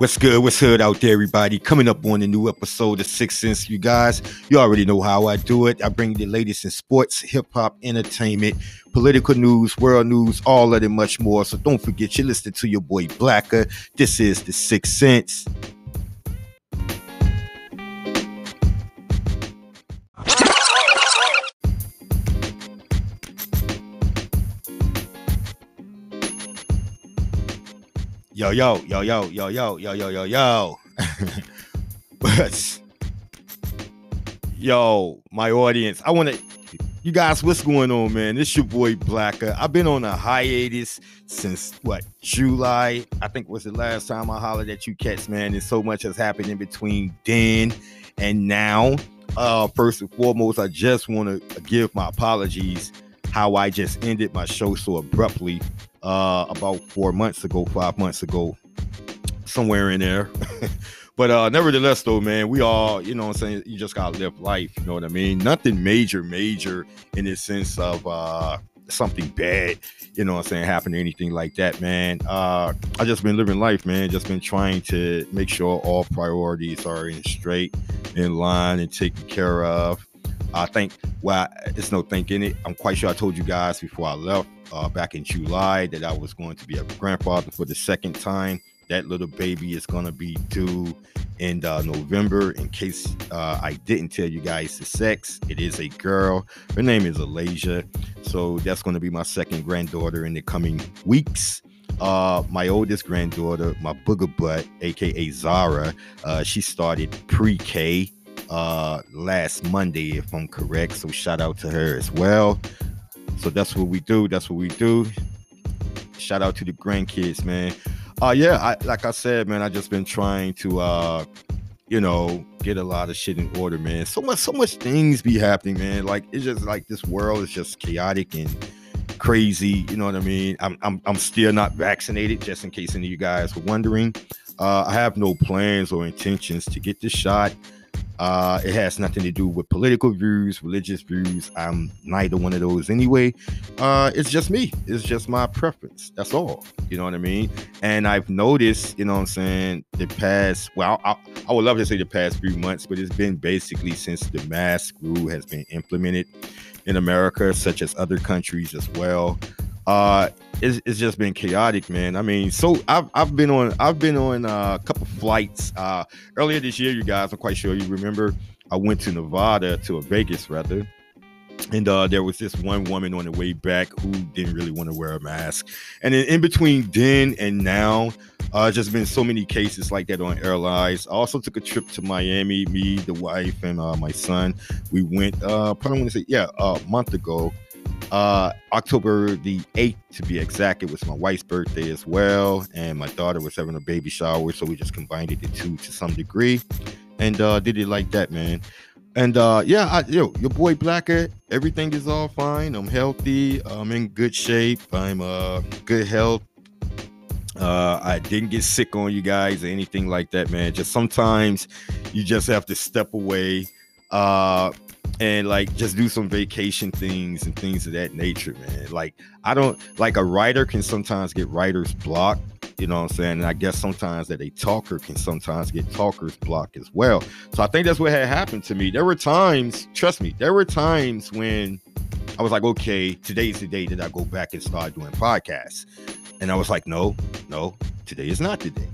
What's good? What's good out there, everybody? Coming up on a new episode of Six Sense, you guys. You already know how I do it. I bring the latest in sports, hip hop, entertainment, political news, world news, all of it, much more. So don't forget, you're listening to your boy Blacker. This is the Six Sense. Yo, yo, yo, yo, yo, yo, yo, yo, yo, yo. but yo, my audience, I want to you guys, what's going on, man? It's your boy Blacker. I've been on a hiatus since what July. I think was the last time I hollered at you cats, man. And so much has happened in between then and now. Uh, first and foremost, I just want to give my apologies how I just ended my show so abruptly uh, about four months ago, five months ago, somewhere in there. but uh, nevertheless, though, man, we all, you know what I'm saying, you just gotta live life, you know what I mean? Nothing major, major in the sense of uh something bad, you know what I'm saying, happen or anything like that, man. Uh I just been living life, man. Just been trying to make sure all priorities are in straight, in line, and taken care of. I think, well, it's no thinking it. I'm quite sure I told you guys before I left uh, back in July that I was going to be a grandfather for the second time. That little baby is going to be due in uh, November. In case uh, I didn't tell you guys the sex, it is a girl. Her name is Alasia. So that's going to be my second granddaughter in the coming weeks. Uh, my oldest granddaughter, my booger butt, aka Zara, uh, she started pre-K uh, last Monday, if I'm correct. So shout out to her as well. So that's what we do. That's what we do. Shout out to the grandkids, man. Uh yeah, I like I said, man, I just been trying to uh you know, get a lot of shit in order, man. So much, so much things be happening, man. Like it's just like this world is just chaotic and crazy. You know what I mean? I'm, I'm, I'm still not vaccinated, just in case any of you guys were wondering. Uh, I have no plans or intentions to get the shot. Uh, it has nothing to do with political views, religious views. I'm neither one of those anyway. Uh, it's just me. It's just my preference. That's all. You know what I mean? And I've noticed, you know what I'm saying, the past, well, I, I would love to say the past few months, but it's been basically since the mask rule has been implemented in America, such as other countries as well uh it's, it's just been chaotic man i mean so i've, I've been on i've been on uh, a couple flights uh earlier this year you guys i'm quite sure you remember i went to nevada to a vegas rather and uh, there was this one woman on the way back who didn't really want to wear a mask. And then in between then and now, uh, just been so many cases like that on airlines. I also took a trip to Miami, me, the wife, and uh, my son. We went, uh, probably want to say, yeah, a month ago uh october the 8th to be exact it was my wife's birthday as well and my daughter was having a baby shower so we just combined it the two to some degree and uh did it like that man. And uh yeah I, yo your boy blacker everything is all fine. I'm healthy. I'm in good shape. I'm uh good health. Uh, I didn't get sick on you guys or anything like that, man. Just sometimes you just have to step away. Uh, and like just do some vacation things and things of that nature, man. Like I don't like a writer can sometimes get writer's block, you know what I'm saying? And I guess sometimes that a talker can sometimes get talker's block as well. So I think that's what had happened to me. There were times, trust me, there were times when I was like, okay, today's the day that I go back and start doing podcasts. And I was like, no, no, today is not the day.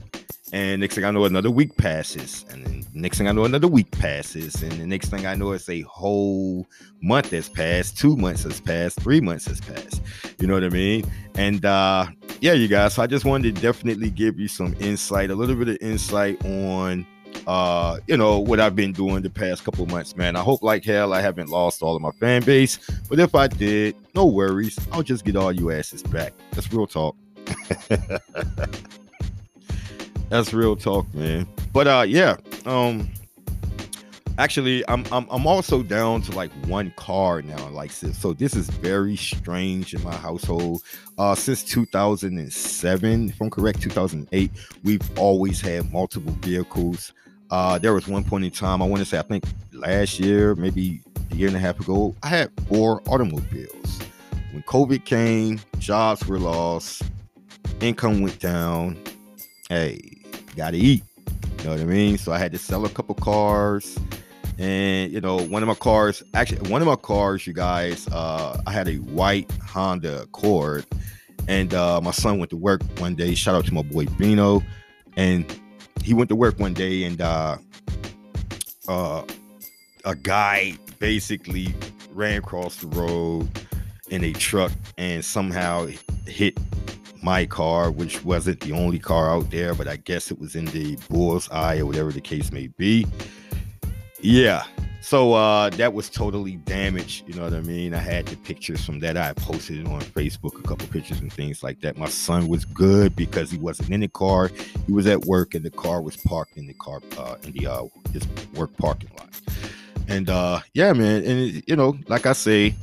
And next thing I know, another week passes. And then next thing I know, another week passes. And the next thing I know, it's a whole month has passed, two months has passed, three months has passed. You know what I mean? And uh yeah, you guys. So I just wanted to definitely give you some insight, a little bit of insight on uh, you know, what I've been doing the past couple months, man. I hope like hell I haven't lost all of my fan base. But if I did, no worries. I'll just get all you asses back. That's real talk. That's real talk, man. But uh yeah, um actually I'm I'm I'm also down to like one car now like so this is very strange in my household. Uh since 2007, if I'm correct, 2008, we've always had multiple vehicles. Uh there was one point in time, I want to say I think last year, maybe a year and a half ago, I had four automobiles. When COVID came, jobs were lost, income went down. Hey, gotta eat. You know what I mean? So I had to sell a couple cars. And you know, one of my cars, actually, one of my cars, you guys, uh, I had a white Honda Accord, and uh, my son went to work one day. Shout out to my boy Bino, and he went to work one day, and uh, uh, a guy basically ran across the road in a truck and somehow hit my car, which wasn't the only car out there, but I guess it was in the bull's eye or whatever the case may be. Yeah. So uh that was totally damaged. You know what I mean? I had the pictures from that. I posted it on Facebook, a couple pictures and things like that. My son was good because he wasn't in the car. He was at work and the car was parked in the car uh in the uh his work parking lot. And uh yeah, man, and you know, like I say,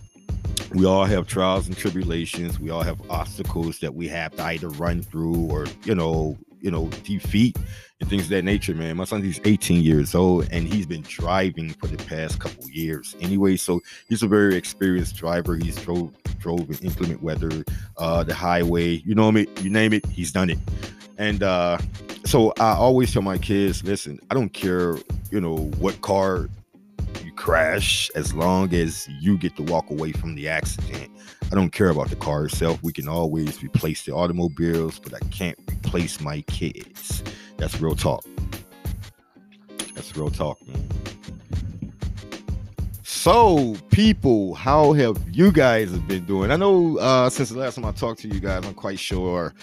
we all have trials and tribulations. We all have obstacles that we have to either run through or, you know, you know, defeat and things of that nature, man. My son, he's 18 years old and he's been driving for the past couple years anyway. So he's a very experienced driver. He's drove drove in inclement weather, uh, the highway, you know mean? You name it, he's done it. And uh, so I always tell my kids, listen, I don't care, you know, what car you crash as long as you get to walk away from the accident. I don't care about the car itself. We can always replace the automobiles, but I can't replace my kids. That's real talk. That's real talk, man. So, people, how have you guys been doing? I know uh, since the last time I talked to you guys, I'm quite sure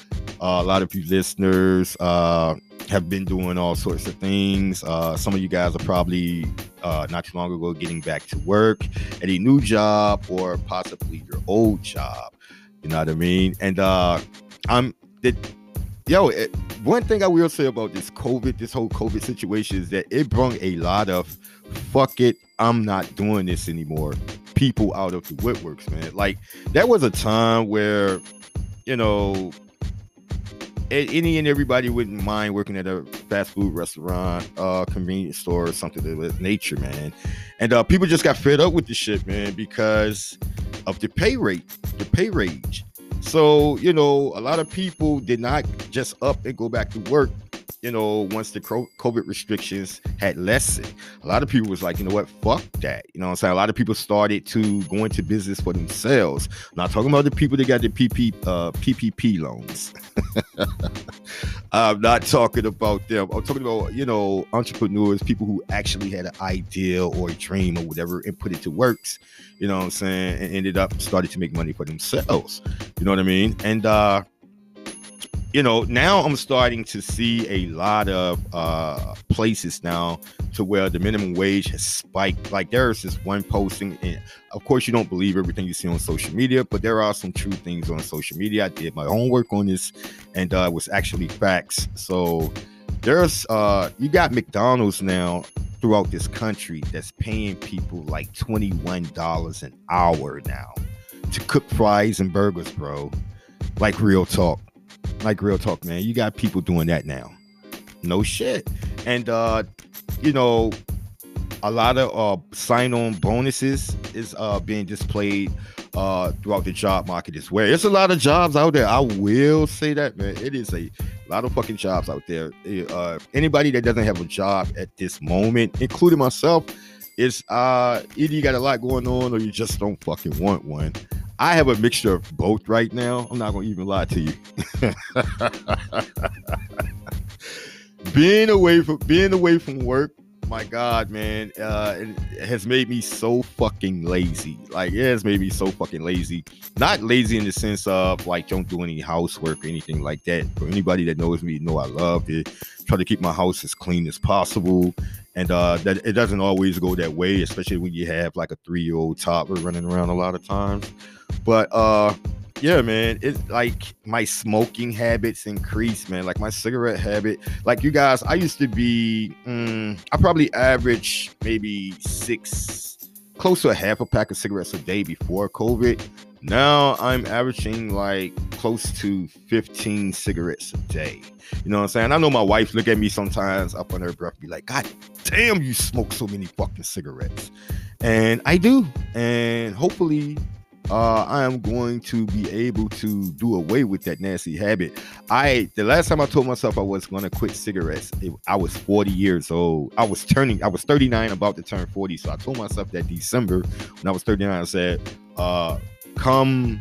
uh, a lot of you listeners uh, have been doing all sorts of things. Uh, some of you guys are probably uh, not too long ago getting back to work at a new job or possibly your old job. You know what I mean? And uh, I'm the yo, it, one thing I will say about this COVID, this whole COVID situation is that it brought a lot of fuck it, I'm not doing this anymore. People out of the woodworks, man. Like that was a time where, you know, any and everybody wouldn't mind working at a fast food restaurant, uh, convenience store, or something of that nature, man. And uh, people just got fed up with the shit, man, because of the pay rate, the pay range. So, you know, a lot of people did not just up and go back to work, you know, once the COVID restrictions had lessened. A lot of people was like, you know what, fuck that. You know what I'm saying? A lot of people started to go into business for themselves. Not talking about the people that got the PP, uh, PPP loans. I'm not talking about them. I'm talking about, you know, entrepreneurs, people who actually had an idea or a dream or whatever and put it to works, you know what I'm saying, and ended up started to make money for themselves. You know what I mean? And uh you know, now I'm starting to see a lot of uh, places now to where the minimum wage has spiked. Like there's this one posting, and of course, you don't believe everything you see on social media, but there are some true things on social media. I did my homework on this, and uh, it was actually facts. So there's uh, you got McDonald's now throughout this country that's paying people like $21 an hour now to cook fries and burgers, bro. Like real talk like real talk, man. You got people doing that now. No shit. And uh, you know, a lot of uh sign-on bonuses is uh being displayed uh throughout the job market as well. There's a lot of jobs out there. I will say that, man. It is a lot of fucking jobs out there. Uh anybody that doesn't have a job at this moment, including myself, is uh either you got a lot going on or you just don't fucking want one. I have a mixture of both right now. I'm not gonna even lie to you. being away from being away from work, my God, man, uh, it has made me so fucking lazy. Like it has made me so fucking lazy. Not lazy in the sense of like don't do any housework or anything like that. For anybody that knows me, know I love it. Try to keep my house as clean as possible and uh, that it doesn't always go that way, especially when you have like a three-year-old toddler running around a lot of times. But uh yeah, man, it's like my smoking habits increase, man. Like my cigarette habit. Like you guys, I used to be, mm, I probably average maybe six, close to a half a pack of cigarettes a day before COVID. Now I'm averaging like close to 15 cigarettes a day. You know what I'm saying? I know my wife look at me sometimes up on her breath, be like, God damn, you smoke so many fucking cigarettes. And I do. And hopefully uh, I am going to be able to do away with that nasty habit. I the last time I told myself I was going to quit cigarettes, it, I was 40 years old. I was turning, I was 39, about to turn 40. So I told myself that December when I was 39, I said, uh, come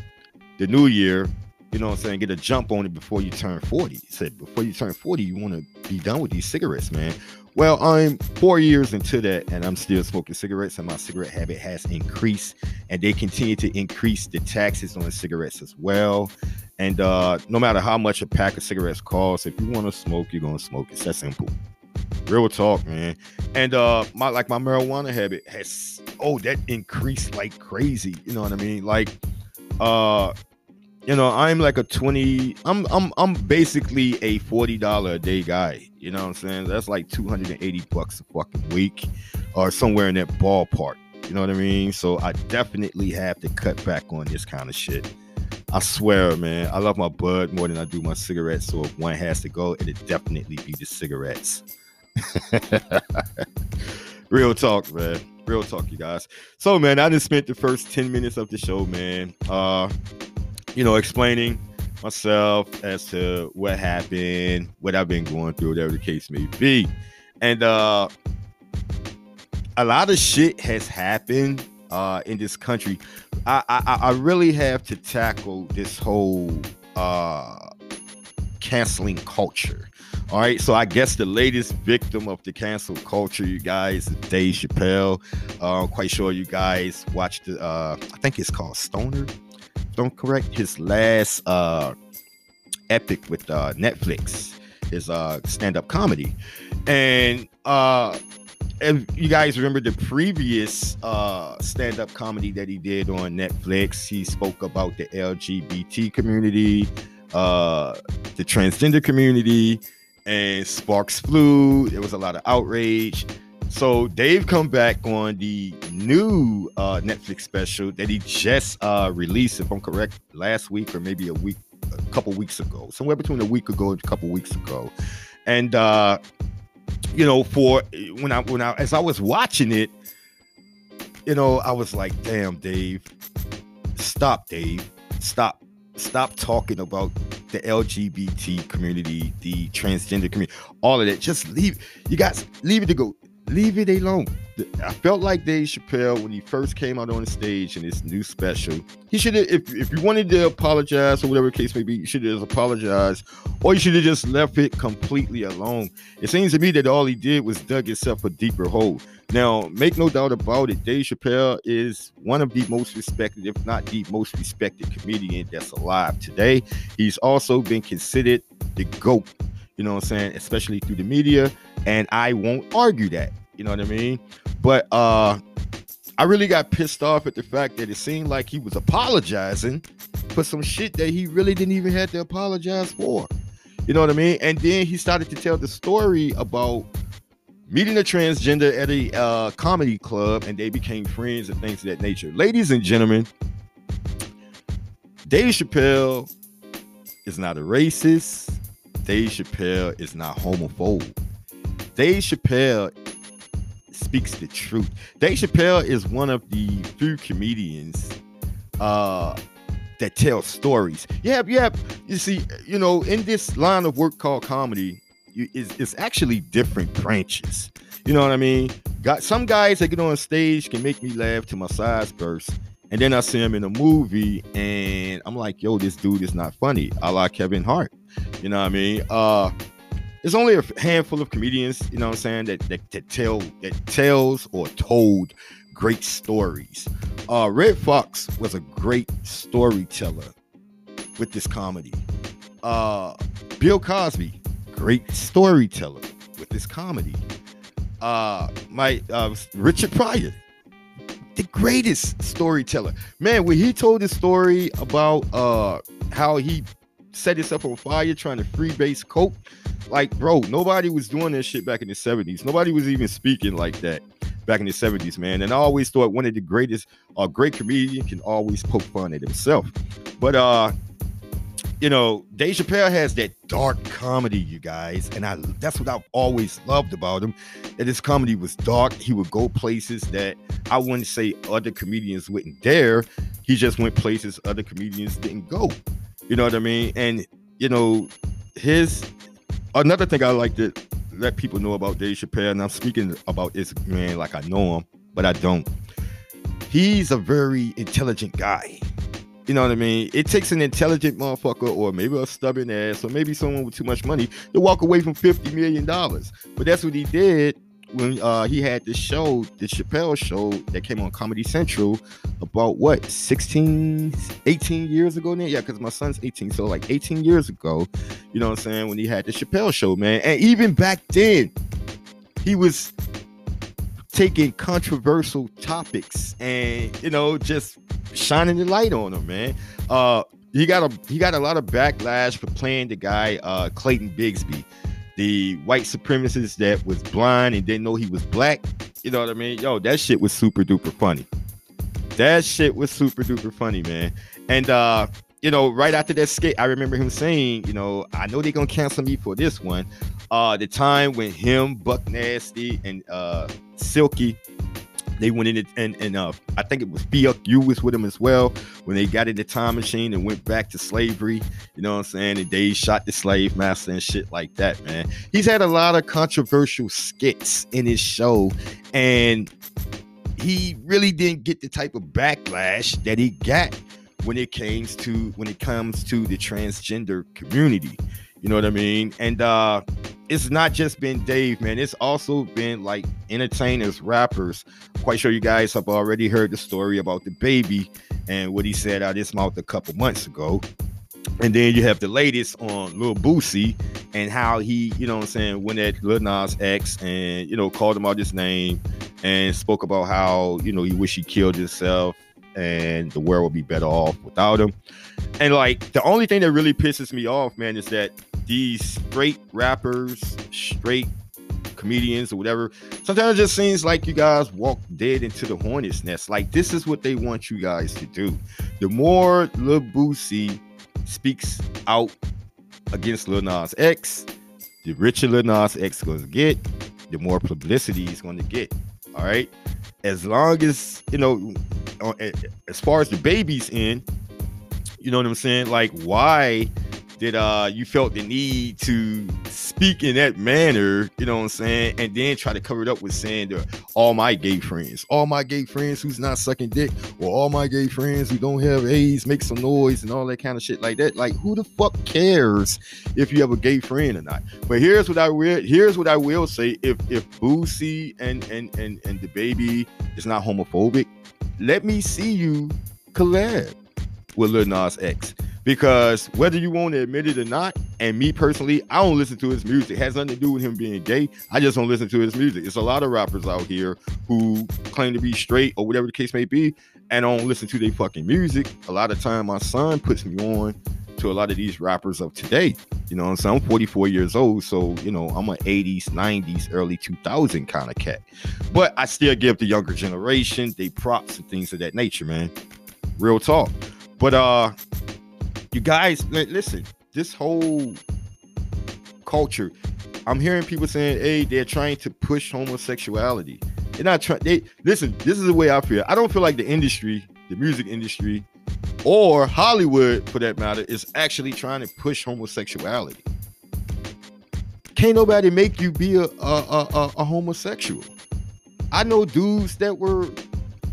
the new year, you know what I'm saying, get a jump on it before you turn 40. He said, before you turn 40, you want to be done with these cigarettes, man. Well, I'm four years into that, and I'm still smoking cigarettes, and my cigarette habit has increased, and they continue to increase the taxes on the cigarettes as well. And uh, no matter how much a pack of cigarettes costs, if you want to smoke, you're gonna smoke. It's that simple. Real talk, man. And uh, my like my marijuana habit has oh that increased like crazy. You know what I mean? Like, uh, you know, I'm like a 20, I'm I'm I'm basically a $40 a day guy. You know what I'm saying? That's like 280 bucks a fucking week or somewhere in that ballpark. You know what I mean? So I definitely have to cut back on this kind of shit. I swear, man, I love my bud more than I do my cigarettes. So if one has to go, it'd definitely be the cigarettes. Real talk, man. Real talk, you guys. So, man, I just spent the first 10 minutes of the show, man. Uh, you know, explaining myself as to what happened, what I've been going through, whatever the case may be. And uh a lot of shit has happened uh in this country. I I, I really have to tackle this whole uh canceling culture. All right, so I guess the latest victim of the cancel culture, you guys, Dave Chappelle. Uh, I'm quite sure you guys watched. The, uh, I think it's called Stoner don't correct his last uh epic with uh Netflix, his uh stand-up comedy. And uh if you guys remember the previous uh stand-up comedy that he did on Netflix, he spoke about the LGBT community, uh the transgender community, and Sparks flew. There was a lot of outrage. So Dave come back on the new uh, Netflix special that he just uh, released, if I'm correct, last week or maybe a week, a couple weeks ago, somewhere between a week ago and a couple weeks ago, and uh, you know, for when I when I as I was watching it, you know, I was like, damn, Dave, stop, Dave, stop, stop talking about the LGBT community, the transgender community, all of that. Just leave. You guys leave it to go leave it alone. I felt like Dave Chappelle when he first came out on the stage in his new special. He should have, if, if you wanted to apologize or whatever case may be, you should have apologized, or you should have just left it completely alone. It seems to me that all he did was dug himself a deeper hole. Now, make no doubt about it, Dave Chappelle is one of the most respected, if not the most respected comedian that's alive today. He's also been considered the GOAT you know what I'm saying, especially through the media. And I won't argue that, you know what I mean? But uh I really got pissed off at the fact that it seemed like he was apologizing for some shit that he really didn't even have to apologize for. You know what I mean? And then he started to tell the story about meeting a transgender at a uh, comedy club and they became friends and things of that nature. Ladies and gentlemen, Dave Chappelle is not a racist. Dave Chappelle is not homophobe. Dave Chappelle speaks the truth. Dave Chappelle is one of the few comedians uh, that tell stories. Yeah, yeah. You see, you know, in this line of work called comedy, it's, it's actually different branches. You know what I mean? Got some guys that get on stage can make me laugh to my sides burst. And then I see him in a movie and I'm like, yo, this dude is not funny. I like Kevin Hart. You know what I mean? Uh there's only a handful of comedians, you know what I'm saying, that, that, that tell that tells or told great stories. Uh Redd Foxx was a great storyteller with this comedy. Uh Bill Cosby, great storyteller with this comedy. Uh my uh Richard Pryor, greatest storyteller. Man, when he told the story about uh how he set himself on fire trying to freebase coke, like bro, nobody was doing that shit back in the 70s. Nobody was even speaking like that back in the 70s, man. And I always thought one of the greatest, a uh, great comedian can always poke fun at himself. But uh you know, Dave Chappelle has that dark comedy, you guys, and I that's what I've always loved about him. That his comedy was dark. He would go places that I wouldn't say other comedians wouldn't dare. he just went places other comedians didn't go. You know what I mean? And you know, his another thing I like to let people know about Dave Chappelle, and I'm speaking about this man like I know him, but I don't. He's a very intelligent guy. You know what I mean? It takes an intelligent motherfucker, or maybe a stubborn ass, or maybe someone with too much money to walk away from fifty million dollars. But that's what he did when uh, he had the show, the Chappelle show that came on Comedy Central about what 16, 18 years ago now. Yeah, because my son's 18, so like 18 years ago, you know what I'm saying? When he had the Chappelle show, man, and even back then, he was taking controversial topics and you know just shining the light on them, man. Uh, he got a he got a lot of backlash for playing the guy uh, Clayton Bigsby the white supremacist that was blind and didn't know he was black. You know what I mean? Yo, that shit was super duper funny. That shit was super duper funny, man. And uh, you know, right after that skit, I remember him saying, you know, I know they're gonna cancel me for this one. Uh, the time when him, Buck Nasty, and uh Silky they went in it, and and uh, I think it was you was with him as well when they got in the time machine and went back to slavery. You know what I'm saying? And they shot the slave master and shit like that, man. He's had a lot of controversial skits in his show, and he really didn't get the type of backlash that he got when it came to when it comes to the transgender community. You know what I mean? And uh it's not just been Dave, man. It's also been like entertainers, rappers. Quite sure you guys have already heard the story about DaBaby and what he said out his mouth a couple months ago. And then you have the latest on Lil Boosie and how he, you know what I'm saying, went at Lil Nas X and, you know, called him out his name and spoke about how, you know, he wish he killed himself and the world would be better off without him. And like the only thing that really pisses me off, man, is that these straight rappers, straight comedians or whatever, sometimes it just seems like you guys walk dead into the hornet's nest. Like this is what they want you guys to do. The more Lil Boosie speaks out against Lil Nas X, the richer Lil Nas X is going to get, the more publicity he's going to get. All right. As long as, you know, as far as DaBaby's in, you know what I'm saying? Like, why did uh you felt the need to speak in that manner, you know what I'm saying, and then try to cover it up with saying that all my gay friends, all my gay friends who's not sucking dick, or all my gay friends who don't have AIDS make some noise and all that kind of shit like that. Like, who the fuck cares if you have a gay friend or not? But here's what I will here's what I will say: if if Boosie and and and and DaBaby is not homophobic, let me see you collab with Lil Nas X because whether you want to admit it or not, and me personally, I don't listen to his music. It has nothing to do with him being gay. I just don't listen to his music. It's a lot of rappers out here who claim to be straight or whatever the case may be, and don't listen to their fucking music. A lot of time, my son puts me on to a lot of these rappers of today. You know I'm saying? I'm 44 years old, so you know I'm an 80s, 90s, early 2000 kind of cat. But I still give the younger generation they props and things of that nature, man. Real talk. But uh you guys listen this whole culture i'm hearing people saying hey they're trying to push homosexuality they're not trying they listen this is the way i feel i don't feel like the industry the music industry or hollywood for that matter is actually trying to push homosexuality can't nobody make you be a, a, a, a homosexual i know dudes that were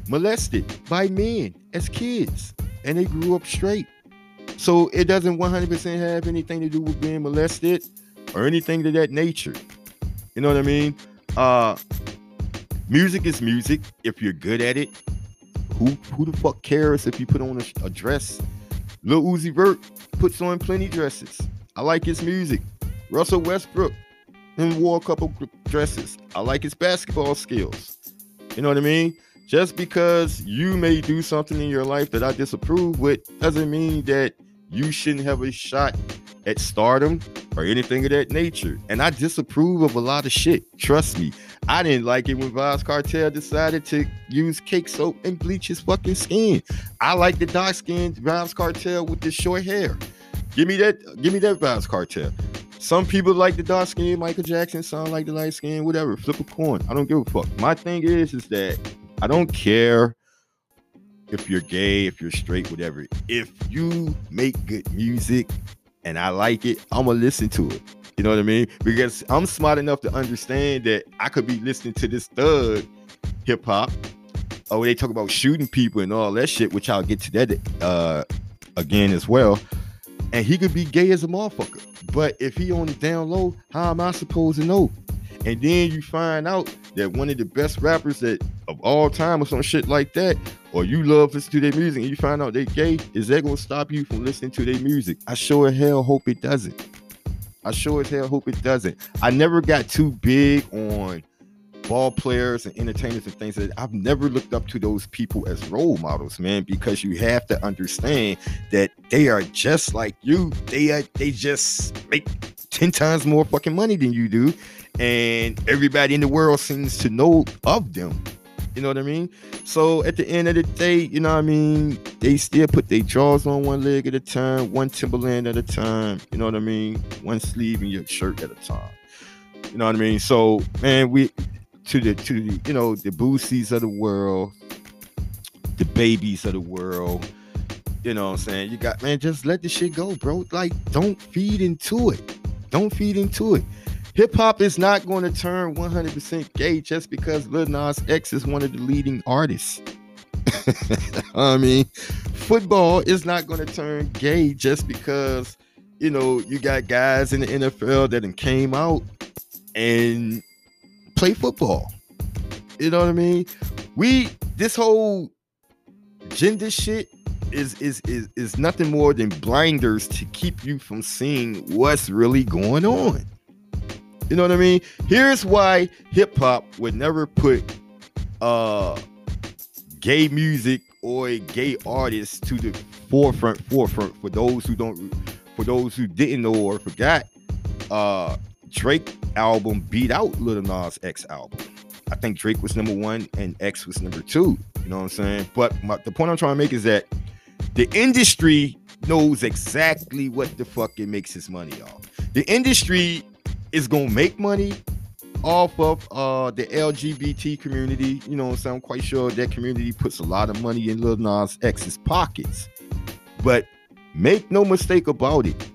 molested by men as kids and they grew up straight so it doesn't 100% have anything to do with being molested or anything to that nature. You know what I mean? Uh music is music if you're good at it. Who who the fuck cares if you put on a, a dress? Lil Uzi Vert puts on plenty dresses. I like his music. Russell Westbrook and wore a couple dresses. I like his basketball skills. You know what I mean? Just because you may do something in your life that I disapprove with doesn't mean that you shouldn't have a shot at stardom or anything of that nature. And I disapprove of a lot of shit. Trust me. I didn't like it when Vybz Kartel decided to use cake soap and bleach his fucking skin. I like the dark skinned Vybz Kartel with the short hair. Give me that, give me that Vybz Kartel. Some people like the dark skin Michael Jackson, some like the light skin, whatever. Flip a coin. I don't give a fuck. My thing is, is that I don't care if you're gay, if you're straight, whatever. If you make good music and I like it, I'm gonna listen to it. You know what I mean? Because I'm smart enough to understand that I could be listening to this thug hip hop. Oh, they talk about shooting people and all that shit, which I'll get to that uh, again as well. And he could be gay as a motherfucker. But if he on the down low, how am I supposed to know? And then you find out that one of the best rappers that of all time or some shit like that, or you love listening to their music and you find out they gay, is that gonna stop you from listening to their music? I sure hell hope it doesn't. I sure as hell hope it doesn't. I never got too big on ball players and entertainers and things that I've never looked up to those people as role models, man, because you have to understand that they are just like you. They are they just make 10 times more fucking money than you do and everybody in the world seems to know of them. You know what I mean? So at the end of the day, you know what I mean? They still put their jaws on one leg at a time, one Timberland at a time. You know what I mean? One sleeve in your shirt at a time. You know what I mean? So man, we to the to the you know the boosies of the world, the babies of the world. You know what I'm saying? You got man, just let the shit go, bro. Like, don't feed into it. Don't feed into it hip hop is not going to turn 100% gay just because Lil Nas X is one of the leading artists. I mean, football is not going to turn gay just because you know you got guys in the NFL that came out and play football. You know what I mean? We this whole gender shit is is is is nothing more than blinders to keep you from seeing what's really going on. You know what I mean? Here's why hip hop would never put uh gay music or a gay artist to the forefront forefront for those who don't for those who didn't know or forgot uh Drake album beat out Lil Nas X album. I think Drake was number one and X was number two. You know what I'm saying? But my, the point I'm trying to make is that the industry knows exactly what the fuck it makes its money off. The industry is gonna make money off of uh the LGBT community. You know, so I'm quite sure that community puts a lot of money in Lil Nas X's pockets. But make no mistake about it,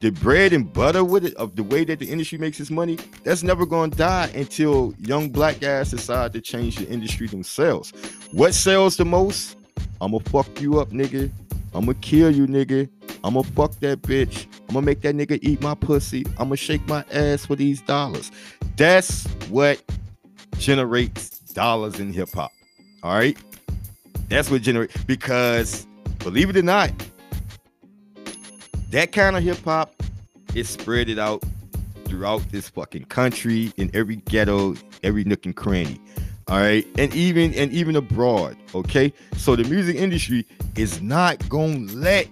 the bread and butter with it of the way that the industry makes its money, that's never gonna die until young black guys decide to change the industry themselves. What sells the most? I'ma fuck you up, nigga. I'ma kill you, nigga. I'ma fuck that bitch. I'm gonna make that nigga eat my pussy. I'm gonna shake my ass for these dollars. That's what generates dollars in hip hop. All right. That's what generates because believe it or not, that kind of hip hop is spread it out throughout this fucking country in every ghetto, every nook and cranny. All right. And even and even abroad. Okay. So the music industry is not gonna let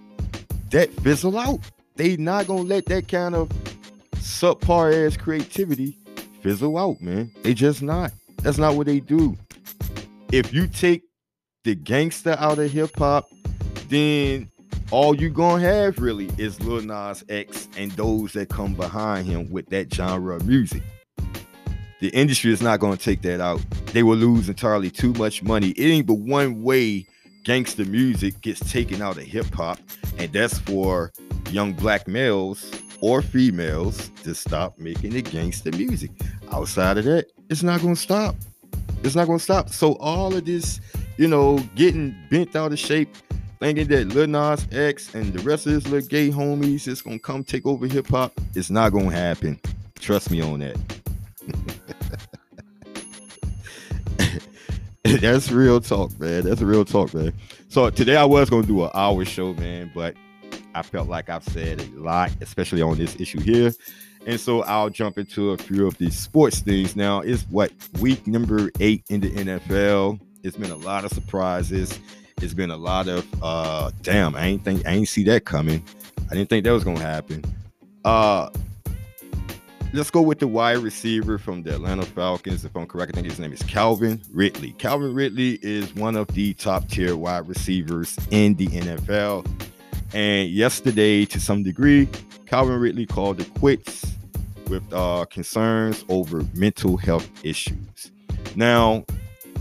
that fizzle out they not gonna let that kind of subpar ass creativity fizzle out, man. They just not. That's not what they do. If you take the gangster out of hip hop, then all you gonna have really is Lil Nas X and those that come behind him with that genre of music. The industry is not gonna take that out. They will lose entirely too much money. It ain't but one way gangster music gets taken out of hip hop, and that's for young black males or females to stop making the gangster music. Outside of that, it's not gonna stop. It's not gonna stop. So all of this, you know, getting bent out of shape, thinking that Lil Nas X and the rest of his little gay homies is gonna come take over hip hop, it's not gonna happen. Trust me on that. That's real talk, man. That's real talk, man. So today I was gonna do an hour show, man, but I felt like I've said a lot, especially on this issue here. And so I'll jump into a few of these sports things. Now, it's what week number eight in the NFL. It's been a lot of surprises. It's been a lot of uh damn, I ain't think I ain't see that coming. I didn't think that was gonna happen. Uh let's go with the wide receiver from the Atlanta Falcons. If I'm correct, I think his name is Calvin Ridley. Calvin Ridley is one of the top tier wide receivers in the NFL. And yesterday, to some degree, Calvin Ridley called it quits with uh, concerns over mental health issues. Now,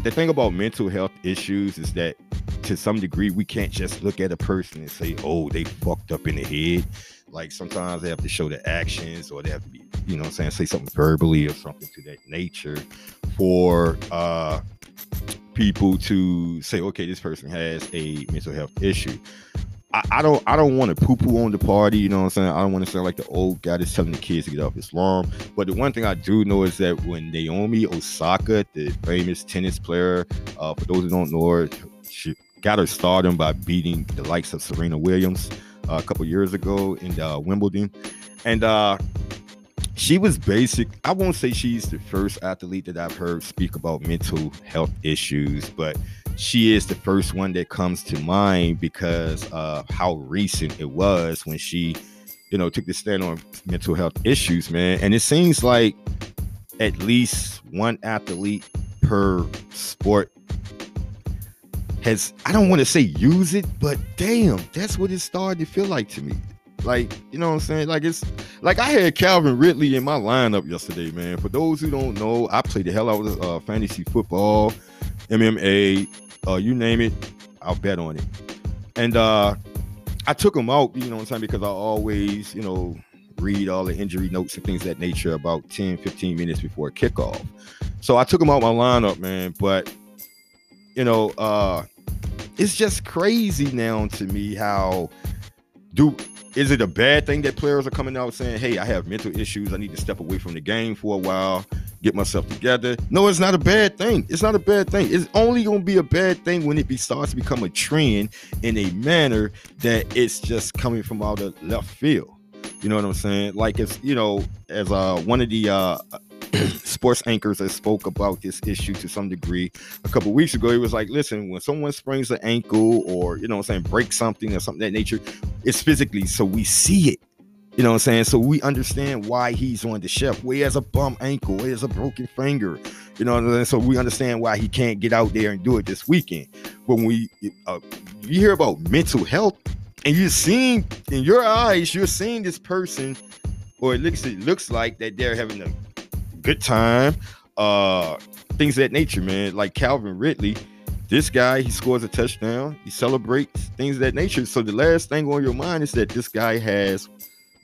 the thing about mental health issues is that to some degree, we can't just look at a person and say, "Oh, they fucked up in the head." Like sometimes they have to show the actions, or they have to be, you know, I'm saying, say something verbally or something to that nature for uh people to say, okay, this person has a mental health issue. I, I don't I don't want to poo-poo on the party, you know what I'm saying? I don't want to sound like the old guy that's telling the kids to get off Islam. But the one thing I do know is that when Naomi Osaka, the famous tennis player, uh, for those who don't know her, she got her stardom by beating the likes of Serena Williams uh, a couple years ago in uh, Wimbledon. And uh, she was basic. I won't say she's the first athlete that I've heard speak about mental health issues, but she is the first one that comes to mind because of how recent it was when she, you know, took the stand on mental health issues, man. And it seems like at least one athlete per sport has I don't want to say use it, but damn, that's what it started to feel like to me. Like, you know what I'm saying? Like it's like I had Calvin Ridley in my lineup yesterday, man. For those who don't know, I played the hell out of uh, fantasy football, MMA, uh, you name it, I'll bet on it. And uh I took him out, you know what I'm saying, because I always, you know, read all the injury notes and things that nature about 10, 15 minutes before kickoff. So I took him out my lineup, man. But you know, uh it's just crazy now to me how do is it a bad thing that players are coming out saying, "Hey, I have mental issues. I need to step away from the game for a while, get myself together"? No, it's not a bad thing. It's not a bad thing. It's only going to be a bad thing when it be, starts to become a trend in a manner that it's just coming from out of left field. You know what I'm saying? Like it's you know, as uh one of the uh sports anchors that spoke about this issue to some degree a couple weeks ago. He was like, listen, when someone sprains an ankle or, you know I'm saying, breaks something or something that nature, it's physically so we see it. You know what I'm saying? So we understand why he's on the shelf. Where he has a bum ankle, he has a broken finger. You know what I'm saying? So we understand why he can't get out there and do it this weekend. When we uh, you hear about mental health, and you're seeing in your eyes, you're seeing this person, or it looks it looks like that they're having a good time, uh, things that nature, man. Like Calvin Ridley, this guy, he scores a touchdown, he celebrates things that nature. So the last thing on your mind is that this guy has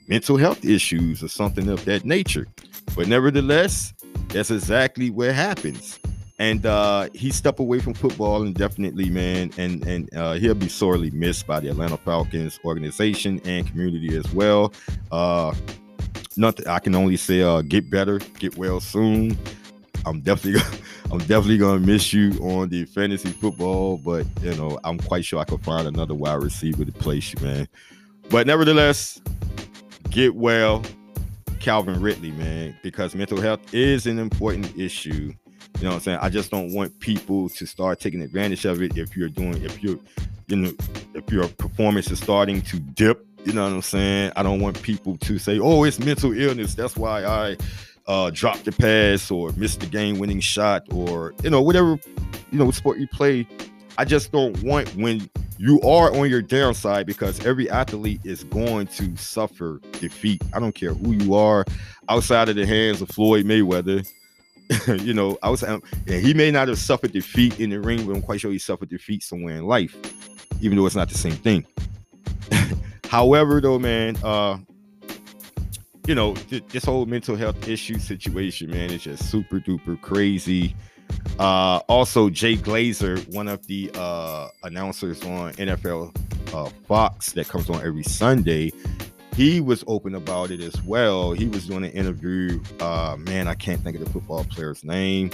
mental health issues or something of that nature. But nevertheless, that's exactly what happens. And uh, he stepped away from football indefinitely, man, and and uh, he'll be sorely missed by the Atlanta Falcons organization and community as well. Uh, nothing. I can only say, uh, get better, get well soon. I'm definitely, I'm definitely gonna miss you on the fantasy football, but you know, I'm quite sure I could find another wide receiver to place you, man. But nevertheless, get well, Calvin Ridley, man, because mental health is an important issue. You know what I'm saying? I just don't want people to start taking advantage of it if you're doing, if you're, you know, if your performance is starting to dip you know what I'm saying? I don't want people to say, "Oh, it's mental illness. That's why I uh, dropped the pass or missed the game-winning shot or you know whatever you know sport you play." I just don't want when you are on your downside because every athlete is going to suffer defeat. I don't care who you are, outside of the hands of Floyd Mayweather. you know, I was, and he may not have suffered defeat in the ring, but I'm quite sure he suffered defeat somewhere in life, even though it's not the same thing. However, though, man, uh, you know, th- this whole mental health issue situation, man, is just super duper crazy. Uh, also, Jay Glazer, one of the uh, announcers on NFL uh, Fox that comes on every Sunday, he was open about it as well. He was doing an interview. Uh, man, I can't think of the football player's name.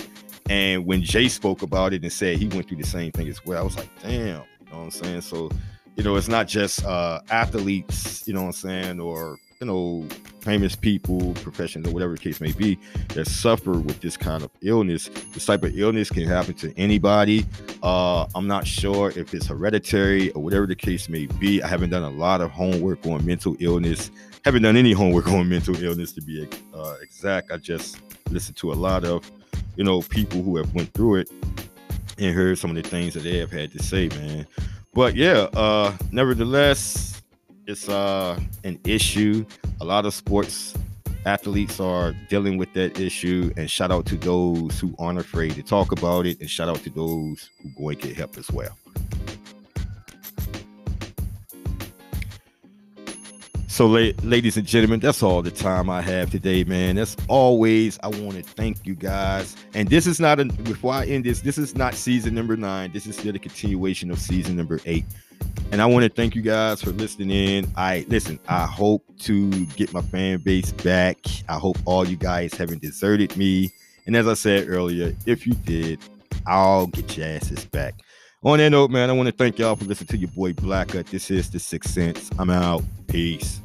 And when Jay spoke about it and said he went through the same thing as well, I was like, damn, you know what I'm saying? So you know, it's not just uh, athletes, you know what I'm saying, or you know, famous people, professionals, or whatever the case may be, that suffer with this kind of illness. This type of illness can happen to anybody. Uh, I'm not sure if it's hereditary or whatever the case may be. I haven't done a lot of homework on mental illness. Haven't done any homework on mental illness to be uh, exact. I just listened to a lot of, you know, people who have went through it and heard some of the things that they have had to say, man but yeah, uh, nevertheless, it's uh an issue. A lot of sports athletes are dealing with that issue. And shout out to those who aren't afraid to talk about it, and shout out to those who go and get help as well. So, la- ladies and gentlemen, that's all the time I have today, man. As always, I want to thank you guys. And this is not a before I end this. This is not season number nine. This is still the continuation of season number eight. And I want to thank you guys for listening in. I listen. I hope to get my fan base back. I hope all you guys haven't deserted me. And as I said earlier, if you did, I'll get your asses back. On that note, man, I want to thank y'all for listening to your boy Blacker. This is the Sixth Sense. I'm out. Peace.